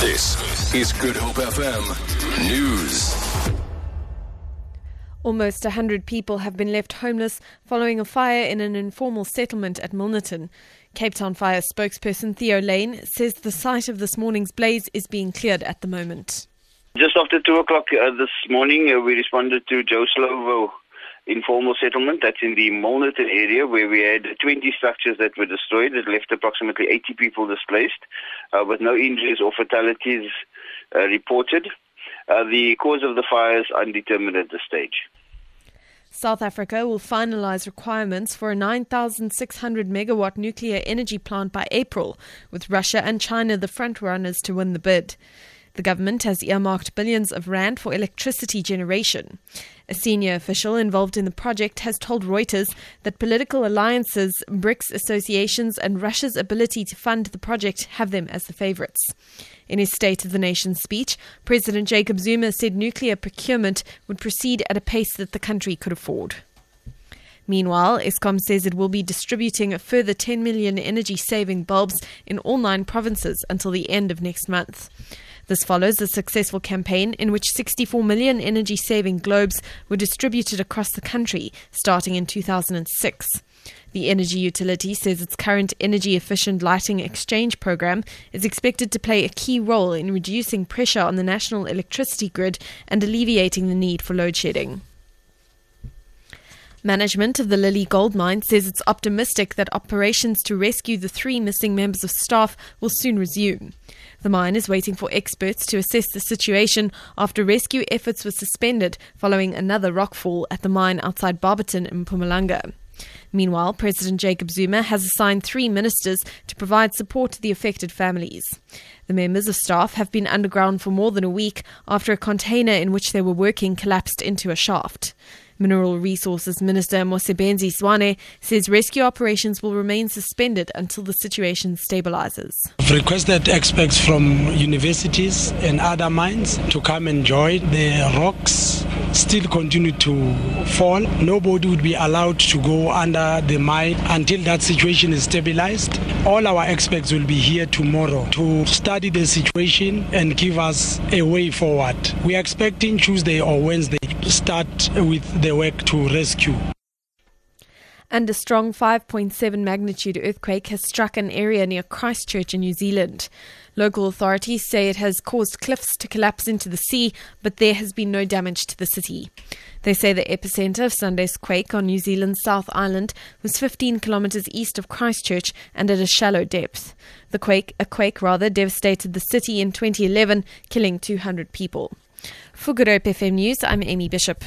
This is Good Hope FM News. Almost 100 people have been left homeless following a fire in an informal settlement at Milnerton. Cape Town Fire spokesperson Theo Layne says the site of this morning's blaze is being cleared at the moment. Just after 2 o'clock uh, this morning, uh, we responded to Joe Slovo informal settlement that's in the Milnerton area where we had 20 structures that were destroyed. It left approximately 80 people displaced uh, with no injuries or fatalities uh, reported. Uh, the cause of the fire is undetermined at this stage. South Africa will finalize requirements for a 9,600 megawatt nuclear energy plant by April, with Russia and China the front runners to win the bid. The government has earmarked billions of rand for electricity generation. A senior official involved in the project has told Reuters that political alliances, BRICS associations, and Russia's ability to fund the project have them as the favourites. In his State of the Nation speech, President Jacob Zuma said nuclear procurement would proceed at a pace that the country could afford. Meanwhile, Eskom says it will be distributing a further 10 million energy saving bulbs in all nine provinces until the end of next month. This follows a successful campaign in which 64 million energy saving globes were distributed across the country starting in 2006. The energy utility says its current energy efficient lighting exchange program is expected to play a key role in reducing pressure on the national electricity grid and alleviating the need for load shedding. Management of the Lily Gold Mine says it's optimistic that operations to rescue the three missing members of staff will soon resume. The mine is waiting for experts to assess the situation after rescue efforts were suspended following another rockfall at the mine outside Barberton in Mpumalanga. Meanwhile, President Jacob Zuma has assigned three ministers to provide support to the affected families. The members of staff have been underground for more than a week after a container in which they were working collapsed into a shaft. Mineral Resources Minister Mosebenzi Zwane says rescue operations will remain suspended until the situation stabilizes. I've requested experts from universities and other mines to come and join. The rocks still continue to fall. Nobody would be allowed to go under the mine until that situation is stabilized. All our experts will be here tomorrow to study the situation and give us a way forward. We are expecting Tuesday or Wednesday start with the work to rescue. And a strong 5.7 magnitude earthquake has struck an area near Christchurch in New Zealand. Local authorities say it has caused cliffs to collapse into the sea, but there has been no damage to the city. They say the epicenter of Sunday's quake on New Zealand's South Island was 15 kilometers east of Christchurch and at a shallow depth. The quake, a quake rather, devastated the city in 2011, killing 200 people. For Good Hope FM News, I'm Amy Bishop.